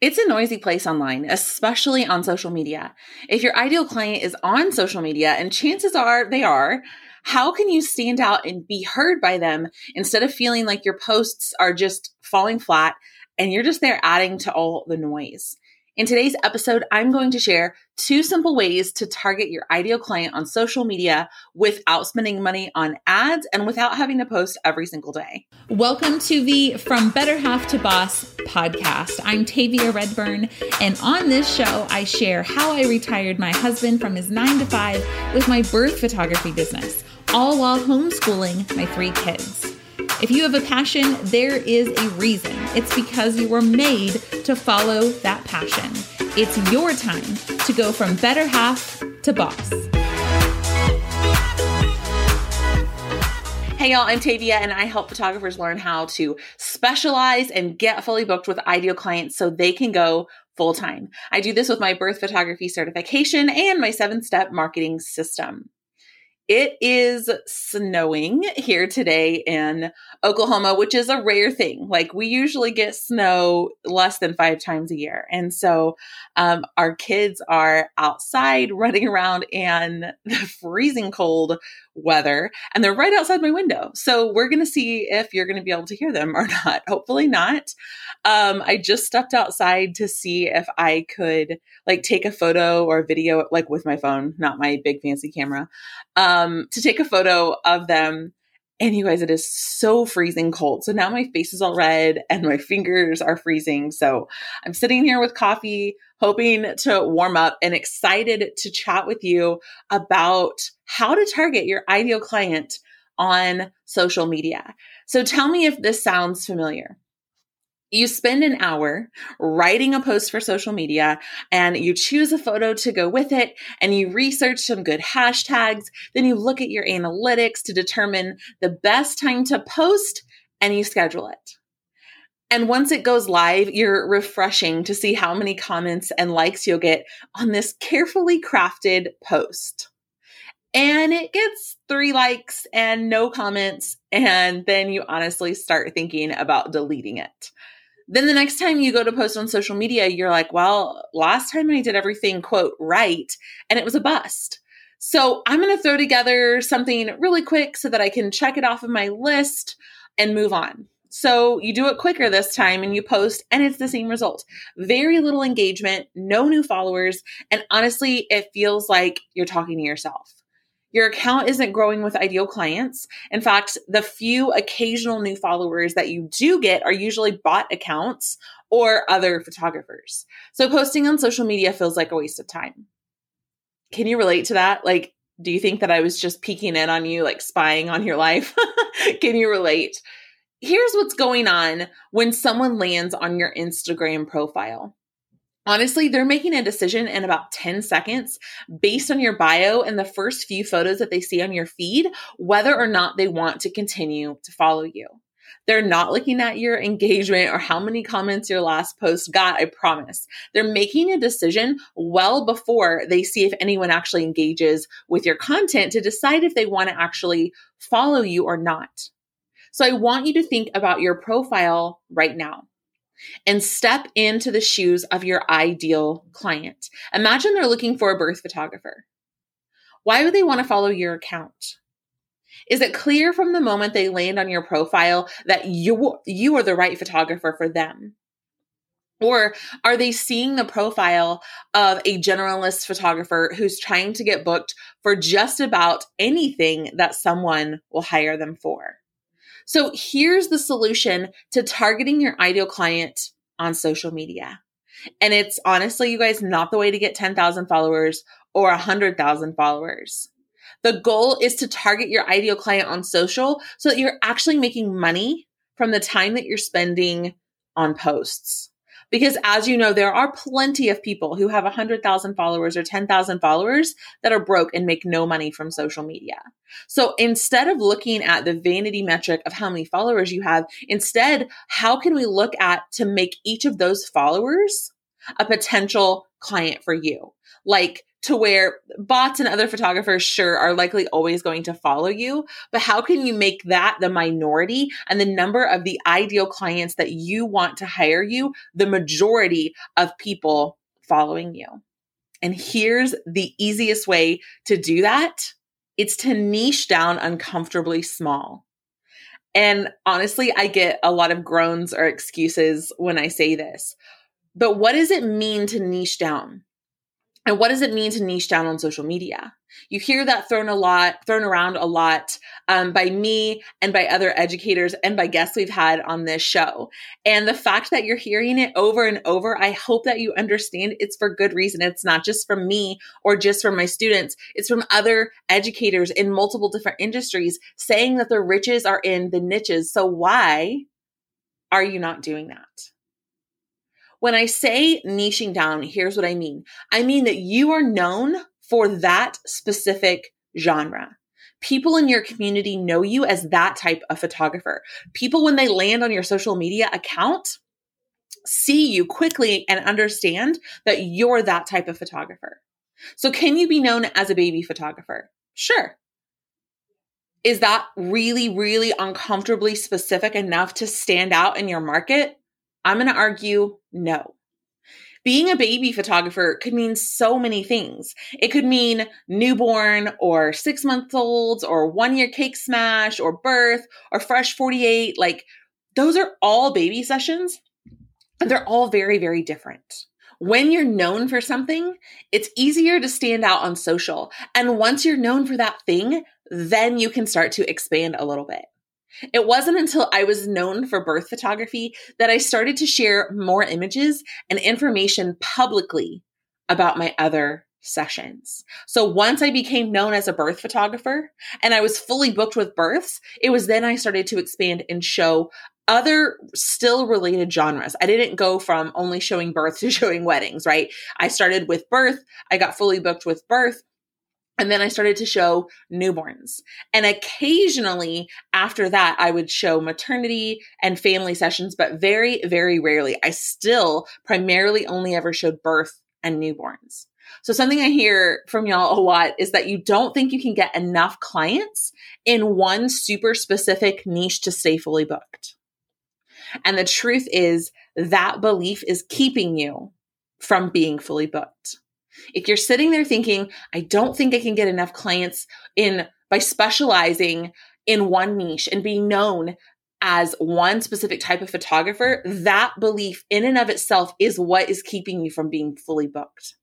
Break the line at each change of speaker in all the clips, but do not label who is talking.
It's a noisy place online, especially on social media. If your ideal client is on social media, and chances are they are, how can you stand out and be heard by them instead of feeling like your posts are just falling flat and you're just there adding to all the noise? In today's episode, I'm going to share two simple ways to target your ideal client on social media without spending money on ads and without having to post every single day. Welcome to the From Better Half to Boss podcast. I'm Tavia Redburn, and on this show, I share how I retired my husband from his nine to five with my birth photography business, all while homeschooling my three kids. If you have a passion, there is a reason. It's because you were made to follow that passion. It's your time to go from better half to boss. Hey y'all, I'm Tavia and I help photographers learn how to specialize and get fully booked with ideal clients so they can go full time. I do this with my birth photography certification and my seven step marketing system. It is snowing here today in Oklahoma, which is a rare thing. Like we usually get snow less than five times a year. And so um, our kids are outside running around in the freezing cold weather and they're right outside my window. So we're going to see if you're going to be able to hear them or not. Hopefully not. Um, I just stepped outside to see if I could like take a photo or a video, like with my phone, not my big fancy camera, um, to take a photo of them. And you guys, it is so freezing cold. So now my face is all red and my fingers are freezing. So I'm sitting here with coffee, hoping to warm up and excited to chat with you about how to target your ideal client on social media. So tell me if this sounds familiar you spend an hour writing a post for social media and you choose a photo to go with it and you research some good hashtags. Then you look at your analytics to determine the best time to post and you schedule it. And once it goes live, you're refreshing to see how many comments and likes you'll get on this carefully crafted post. And it gets three likes and no comments. And then you honestly start thinking about deleting it. Then the next time you go to post on social media, you're like, well, last time I did everything, quote, right, and it was a bust. So I'm going to throw together something really quick so that I can check it off of my list and move on. So you do it quicker this time and you post, and it's the same result. Very little engagement, no new followers, and honestly, it feels like you're talking to yourself. Your account isn't growing with ideal clients. In fact, the few occasional new followers that you do get are usually bot accounts or other photographers. So posting on social media feels like a waste of time. Can you relate to that? Like, do you think that I was just peeking in on you, like spying on your life? Can you relate? Here's what's going on when someone lands on your Instagram profile. Honestly, they're making a decision in about 10 seconds based on your bio and the first few photos that they see on your feed, whether or not they want to continue to follow you. They're not looking at your engagement or how many comments your last post got, I promise. They're making a decision well before they see if anyone actually engages with your content to decide if they want to actually follow you or not. So I want you to think about your profile right now and step into the shoes of your ideal client. Imagine they're looking for a birth photographer. Why would they want to follow your account? Is it clear from the moment they land on your profile that you you are the right photographer for them? Or are they seeing the profile of a generalist photographer who's trying to get booked for just about anything that someone will hire them for? So here's the solution to targeting your ideal client on social media. And it's honestly, you guys, not the way to get 10,000 followers or 100,000 followers. The goal is to target your ideal client on social so that you're actually making money from the time that you're spending on posts. Because as you know, there are plenty of people who have 100,000 followers or 10,000 followers that are broke and make no money from social media. So instead of looking at the vanity metric of how many followers you have, instead, how can we look at to make each of those followers a potential client for you. Like to where bots and other photographers sure are likely always going to follow you, but how can you make that the minority and the number of the ideal clients that you want to hire you the majority of people following you? And here's the easiest way to do that. It's to niche down uncomfortably small. And honestly, I get a lot of groans or excuses when I say this. But what does it mean to niche down? And what does it mean to niche down on social media? You hear that thrown a lot, thrown around a lot um, by me and by other educators and by guests we've had on this show. And the fact that you're hearing it over and over, I hope that you understand it's for good reason. It's not just from me or just from my students. It's from other educators in multiple different industries saying that the riches are in the niches. So why are you not doing that? When I say niching down, here's what I mean. I mean that you are known for that specific genre. People in your community know you as that type of photographer. People, when they land on your social media account, see you quickly and understand that you're that type of photographer. So, can you be known as a baby photographer? Sure. Is that really, really uncomfortably specific enough to stand out in your market? I'm going to argue no. Being a baby photographer could mean so many things. It could mean newborn or six months old or one year cake smash or birth or fresh 48. Like those are all baby sessions and they're all very, very different. When you're known for something, it's easier to stand out on social. And once you're known for that thing, then you can start to expand a little bit. It wasn't until I was known for birth photography that I started to share more images and information publicly about my other sessions. So once I became known as a birth photographer and I was fully booked with births, it was then I started to expand and show other still related genres. I didn't go from only showing birth to showing weddings, right? I started with birth. I got fully booked with birth. And then I started to show newborns. And occasionally after that, I would show maternity and family sessions, but very, very rarely. I still primarily only ever showed birth and newborns. So something I hear from y'all a lot is that you don't think you can get enough clients in one super specific niche to stay fully booked. And the truth is that belief is keeping you from being fully booked. If you're sitting there thinking, I don't think I can get enough clients in by specializing in one niche and being known as one specific type of photographer, that belief in and of itself is what is keeping you from being fully booked.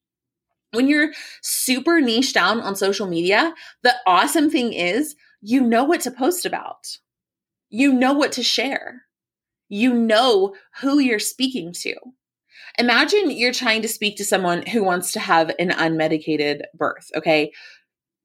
When you're super niche down on social media, the awesome thing is you know what to post about. You know what to share. You know who you're speaking to. Imagine you're trying to speak to someone who wants to have an unmedicated birth, okay?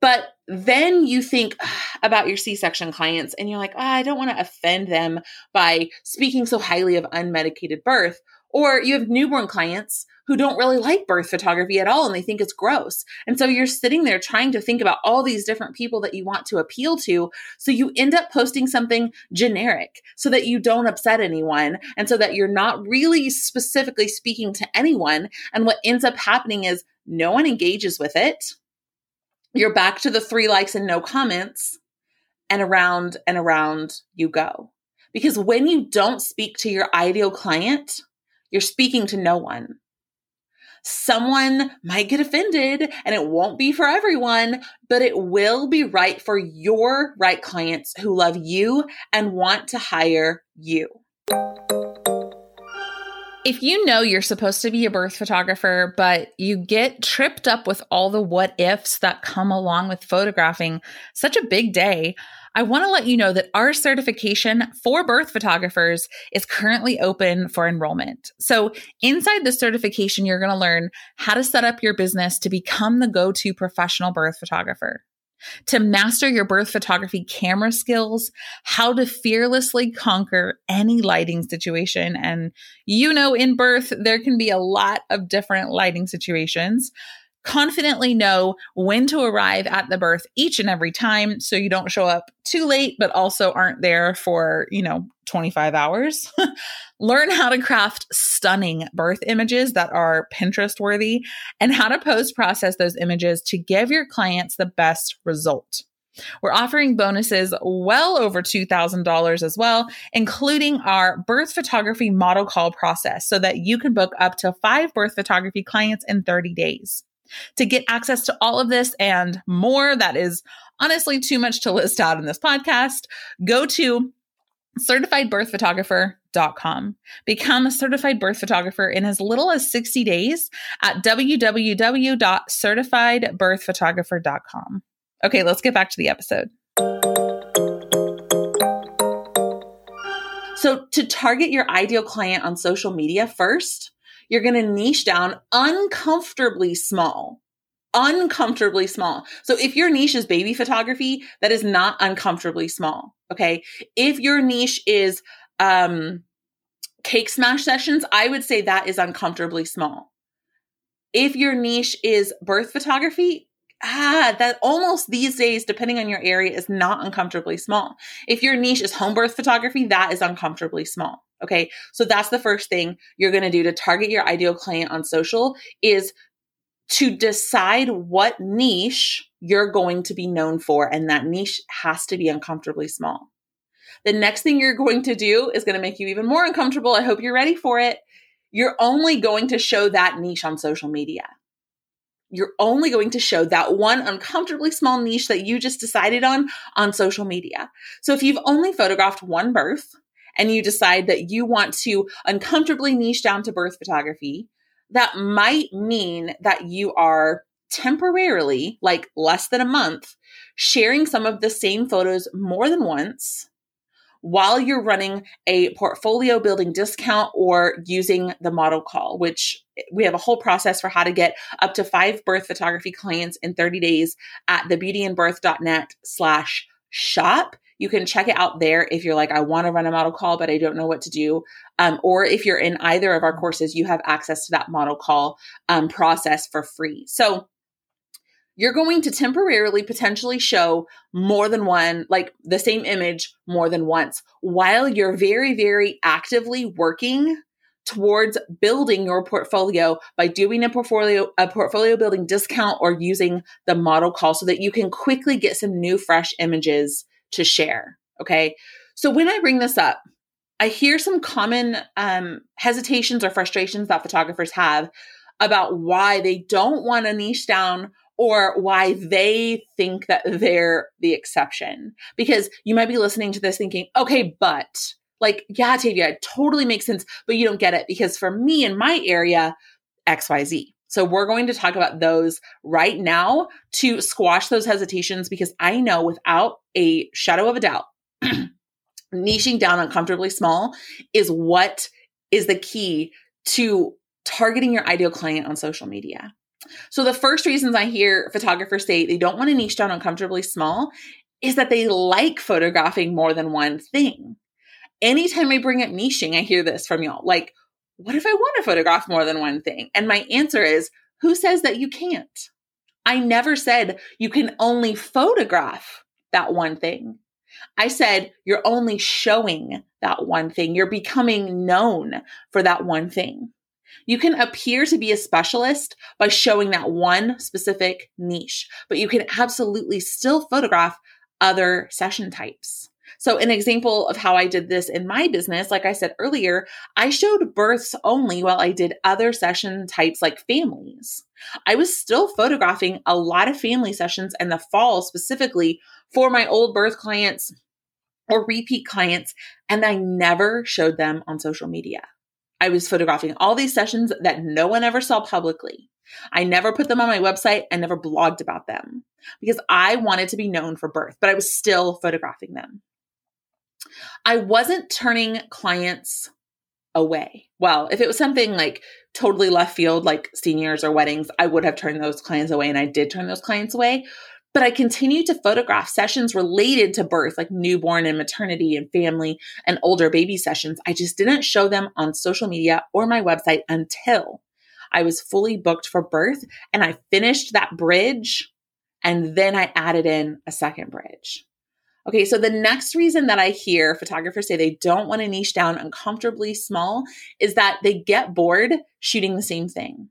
But then you think about your C section clients and you're like, oh, I don't want to offend them by speaking so highly of unmedicated birth. Or you have newborn clients who don't really like birth photography at all and they think it's gross. And so you're sitting there trying to think about all these different people that you want to appeal to. So you end up posting something generic so that you don't upset anyone and so that you're not really specifically speaking to anyone. And what ends up happening is no one engages with it. You're back to the three likes and no comments, and around and around you go. Because when you don't speak to your ideal client, you're speaking to no one someone might get offended and it won't be for everyone, but it will be right for your right clients who love you and want to hire you. If you know you're supposed to be a birth photographer, but you get tripped up with all the what ifs that come along with photographing such a big day, I want to let you know that our certification for birth photographers is currently open for enrollment. So, inside the certification, you're going to learn how to set up your business to become the go to professional birth photographer to master your birth photography camera skills, how to fearlessly conquer any lighting situation. And you know, in birth, there can be a lot of different lighting situations confidently know when to arrive at the birth each and every time so you don't show up too late but also aren't there for, you know, 25 hours. Learn how to craft stunning birth images that are Pinterest worthy and how to post process those images to give your clients the best result. We're offering bonuses well over $2,000 as well, including our birth photography model call process so that you can book up to five birth photography clients in 30 days. To get access to all of this and more, that is honestly too much to list out in this podcast, go to certifiedbirthphotographer.com. Become a certified birth photographer in as little as 60 days at www.certifiedbirthphotographer.com. Okay, let's get back to the episode. So, to target your ideal client on social media first, you're going to niche down uncomfortably small. Uncomfortably small. So, if your niche is baby photography, that is not uncomfortably small. Okay. If your niche is um, cake smash sessions, I would say that is uncomfortably small. If your niche is birth photography, ah, that almost these days, depending on your area, is not uncomfortably small. If your niche is home birth photography, that is uncomfortably small. Okay. So that's the first thing you're going to do to target your ideal client on social is to decide what niche you're going to be known for. And that niche has to be uncomfortably small. The next thing you're going to do is going to make you even more uncomfortable. I hope you're ready for it. You're only going to show that niche on social media you're only going to show that one uncomfortably small niche that you just decided on on social media. So if you've only photographed one birth and you decide that you want to uncomfortably niche down to birth photography, that might mean that you are temporarily, like less than a month, sharing some of the same photos more than once while you're running a portfolio building discount or using the model call, which we have a whole process for how to get up to five birth photography clients in 30 days at thebeautyinbirth.net slash shop. You can check it out there if you're like, I want to run a model call, but I don't know what to do. Um, or if you're in either of our courses, you have access to that model call um, process for free. So you're going to temporarily potentially show more than one, like the same image more than once, while you're very, very actively working towards building your portfolio by doing a portfolio a portfolio building discount or using the model call so that you can quickly get some new fresh images to share okay so when i bring this up i hear some common um, hesitations or frustrations that photographers have about why they don't want to niche down or why they think that they're the exception. Because you might be listening to this thinking, okay, but like, yeah, Tavia, it totally makes sense, but you don't get it because for me in my area, XYZ. So we're going to talk about those right now to squash those hesitations because I know without a shadow of a doubt, niching down uncomfortably small is what is the key to targeting your ideal client on social media. So the first reasons I hear photographers say they don't want to niche down uncomfortably small is that they like photographing more than one thing. Anytime I bring up niching, I hear this from y'all. Like, what if I want to photograph more than one thing? And my answer is, who says that you can't? I never said you can only photograph that one thing. I said you're only showing that one thing. You're becoming known for that one thing. You can appear to be a specialist by showing that one specific niche, but you can absolutely still photograph other session types. So, an example of how I did this in my business, like I said earlier, I showed births only while I did other session types like families. I was still photographing a lot of family sessions in the fall specifically for my old birth clients or repeat clients, and I never showed them on social media. I was photographing all these sessions that no one ever saw publicly. I never put them on my website and never blogged about them because I wanted to be known for birth, but I was still photographing them. I wasn't turning clients away. Well, if it was something like totally left field, like seniors or weddings, I would have turned those clients away and I did turn those clients away. But I continued to photograph sessions related to birth, like newborn and maternity and family and older baby sessions. I just didn't show them on social media or my website until I was fully booked for birth and I finished that bridge and then I added in a second bridge. Okay, so the next reason that I hear photographers say they don't want to niche down uncomfortably small is that they get bored shooting the same thing.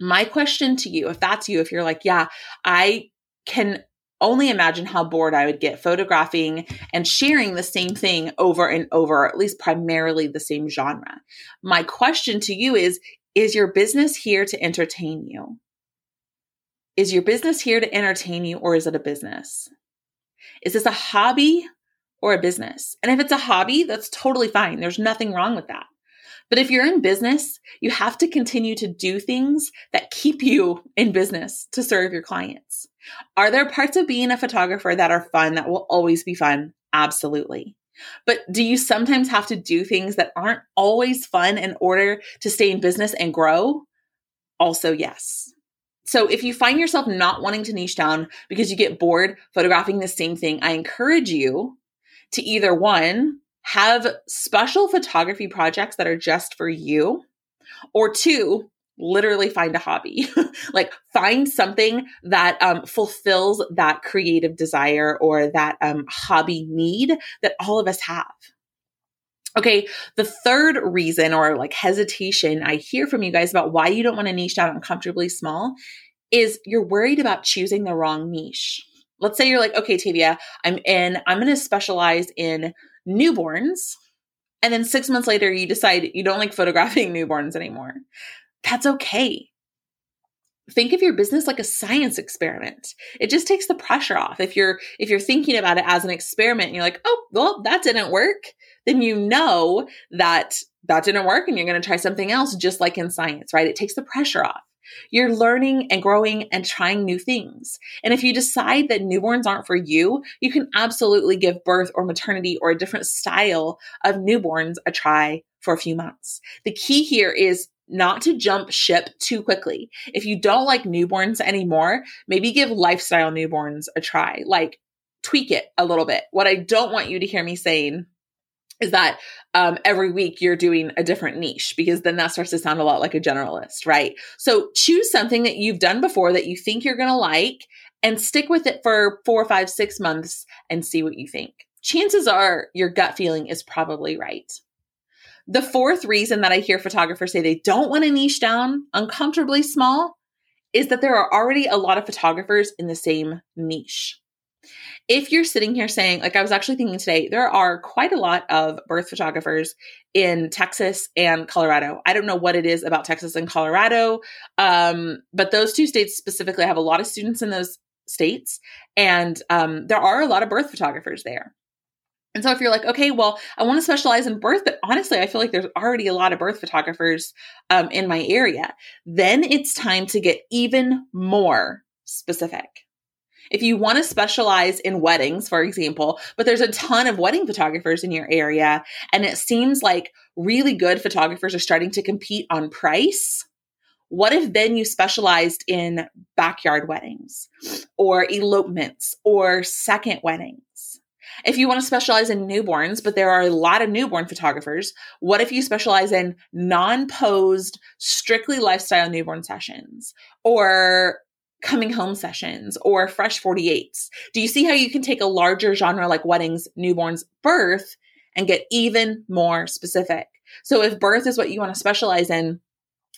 My question to you, if that's you, if you're like, yeah, I can only imagine how bored I would get photographing and sharing the same thing over and over, at least primarily the same genre. My question to you is Is your business here to entertain you? Is your business here to entertain you, or is it a business? Is this a hobby or a business? And if it's a hobby, that's totally fine. There's nothing wrong with that. But if you're in business, you have to continue to do things that keep you in business to serve your clients. Are there parts of being a photographer that are fun that will always be fun? Absolutely. But do you sometimes have to do things that aren't always fun in order to stay in business and grow? Also, yes. So if you find yourself not wanting to niche down because you get bored photographing the same thing, I encourage you to either one, have special photography projects that are just for you, or two, literally find a hobby. like find something that um, fulfills that creative desire or that um, hobby need that all of us have. Okay, the third reason or like hesitation I hear from you guys about why you don't want to niche down uncomfortably small is you're worried about choosing the wrong niche. Let's say you're like, okay, Tavia, I'm in, I'm going to specialize in newborns. And then six months later, you decide you don't like photographing newborns anymore. That's okay. Think of your business like a science experiment. It just takes the pressure off. If you're if you're thinking about it as an experiment and you're like, "Oh, well, that didn't work." Then you know that that didn't work and you're going to try something else just like in science, right? It takes the pressure off. You're learning and growing and trying new things. And if you decide that newborns aren't for you, you can absolutely give birth or maternity or a different style of newborns a try for a few months. The key here is not to jump ship too quickly. If you don't like newborns anymore, maybe give lifestyle newborns a try. Like tweak it a little bit. What I don't want you to hear me saying is that um, every week you're doing a different niche because then that starts to sound a lot like a generalist, right? So choose something that you've done before that you think you're going to like and stick with it for four, five, six months and see what you think. Chances are your gut feeling is probably right. The fourth reason that I hear photographers say they don't want to niche down uncomfortably small is that there are already a lot of photographers in the same niche if you're sitting here saying, like I was actually thinking today, there are quite a lot of birth photographers in Texas and Colorado. I don't know what it is about Texas and Colorado, um, but those two states specifically have a lot of students in those states, and um, there are a lot of birth photographers there. And so if you're like, okay, well, I want to specialize in birth, but honestly, I feel like there's already a lot of birth photographers um, in my area, then it's time to get even more specific. If you want to specialize in weddings, for example, but there's a ton of wedding photographers in your area, and it seems like really good photographers are starting to compete on price. What if then you specialized in backyard weddings or elopements or second weddings? If you want to specialize in newborns, but there are a lot of newborn photographers, what if you specialize in non posed, strictly lifestyle newborn sessions or coming home sessions or fresh 48s. Do you see how you can take a larger genre like weddings, newborns, birth and get even more specific? So if birth is what you want to specialize in,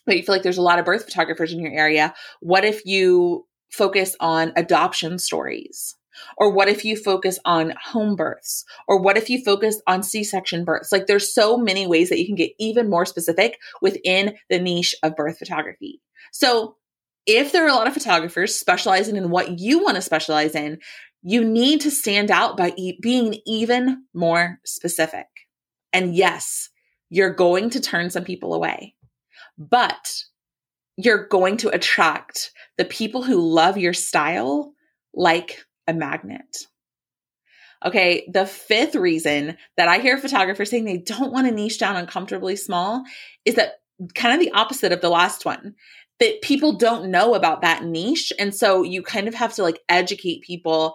but you feel like there's a lot of birth photographers in your area, what if you focus on adoption stories? Or what if you focus on home births? Or what if you focus on C section births? Like there's so many ways that you can get even more specific within the niche of birth photography. So if there are a lot of photographers specializing in what you want to specialize in, you need to stand out by e- being even more specific. And yes, you're going to turn some people away, but you're going to attract the people who love your style like a magnet. Okay, the fifth reason that I hear photographers saying they don't want to niche down uncomfortably small is that kind of the opposite of the last one that people don't know about that niche. And so you kind of have to like educate people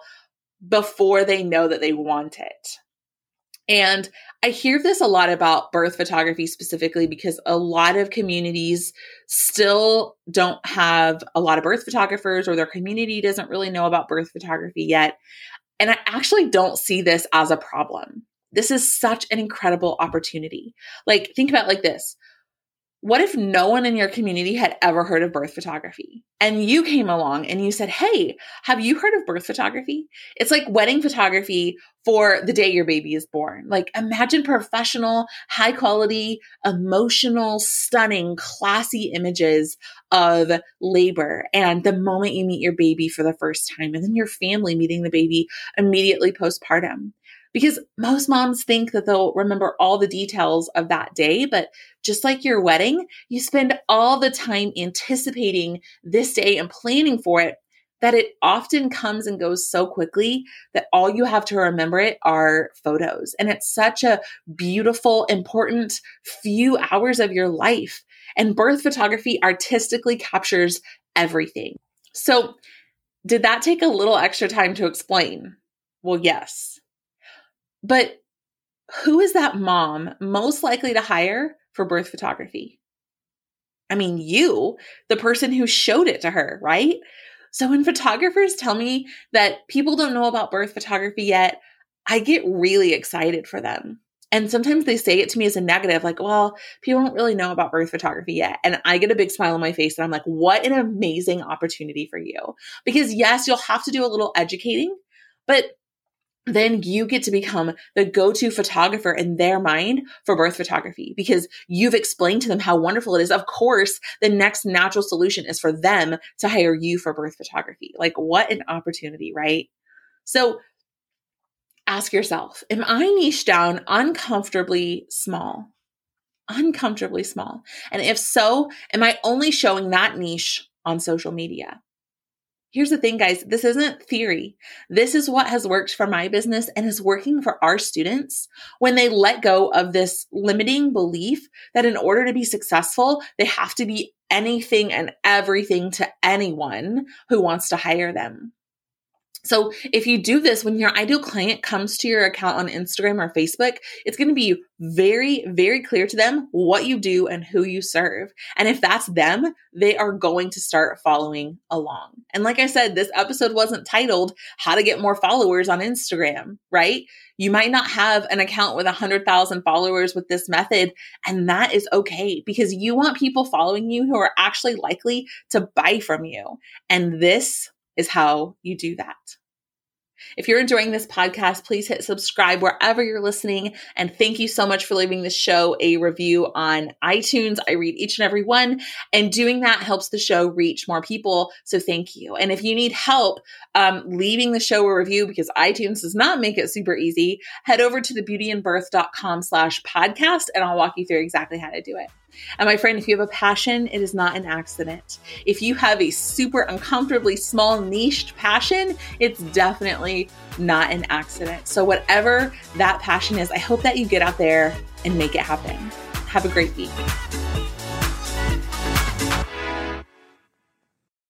before they know that they want it. And I hear this a lot about birth photography specifically because a lot of communities still don't have a lot of birth photographers or their community doesn't really know about birth photography yet. And I actually don't see this as a problem. This is such an incredible opportunity. Like, think about like this what if no one in your community had ever heard of birth photography and you came along and you said, Hey, have you heard of birth photography? It's like wedding photography for the day your baby is born. Like imagine professional, high quality, emotional, stunning, classy images of labor and the moment you meet your baby for the first time and then your family meeting the baby immediately postpartum because most moms think that they'll remember all the details of that day. But just like your wedding, you spend all the time anticipating this day and planning for it that it often comes and goes so quickly that all you have to remember it are photos. And it's such a beautiful, important few hours of your life. And birth photography artistically captures everything. So, did that take a little extra time to explain? Well, yes. But who is that mom most likely to hire for birth photography? I mean, you, the person who showed it to her, right? So when photographers tell me that people don't know about birth photography yet, I get really excited for them. And sometimes they say it to me as a negative, like, well, people don't really know about birth photography yet. And I get a big smile on my face and I'm like, what an amazing opportunity for you. Because yes, you'll have to do a little educating, but then you get to become the go-to photographer in their mind for birth photography because you've explained to them how wonderful it is. Of course, the next natural solution is for them to hire you for birth photography. Like what an opportunity, right? So ask yourself, am I niche down uncomfortably small? Uncomfortably small. And if so, am I only showing that niche on social media? Here's the thing, guys this isn't theory. This is what has worked for my business and is working for our students when they let go of this limiting belief that in order to be successful, they have to be anything and everything to anyone who wants to hire them. So if you do this when your ideal client comes to your account on Instagram or Facebook, it's going to be very, very clear to them what you do and who you serve. And if that's them, they are going to start following along. And like I said, this episode wasn't titled How to Get More Followers on Instagram, right? You might not have an account with a 100,000 followers with this method, and that is okay because you want people following you who are actually likely to buy from you. And this is how you do that. If you're enjoying this podcast, please hit subscribe wherever you're listening. And thank you so much for leaving the show a review on iTunes. I read each and every one, and doing that helps the show reach more people. So thank you. And if you need help um, leaving the show a review because iTunes does not make it super easy, head over to thebeautyinbirth.com slash podcast and I'll walk you through exactly how to do it. And my friend, if you have a passion, it is not an accident. If you have a super uncomfortably small niched passion, it's definitely not an accident. So, whatever that passion is, I hope that you get out there and make it happen. Have a great week.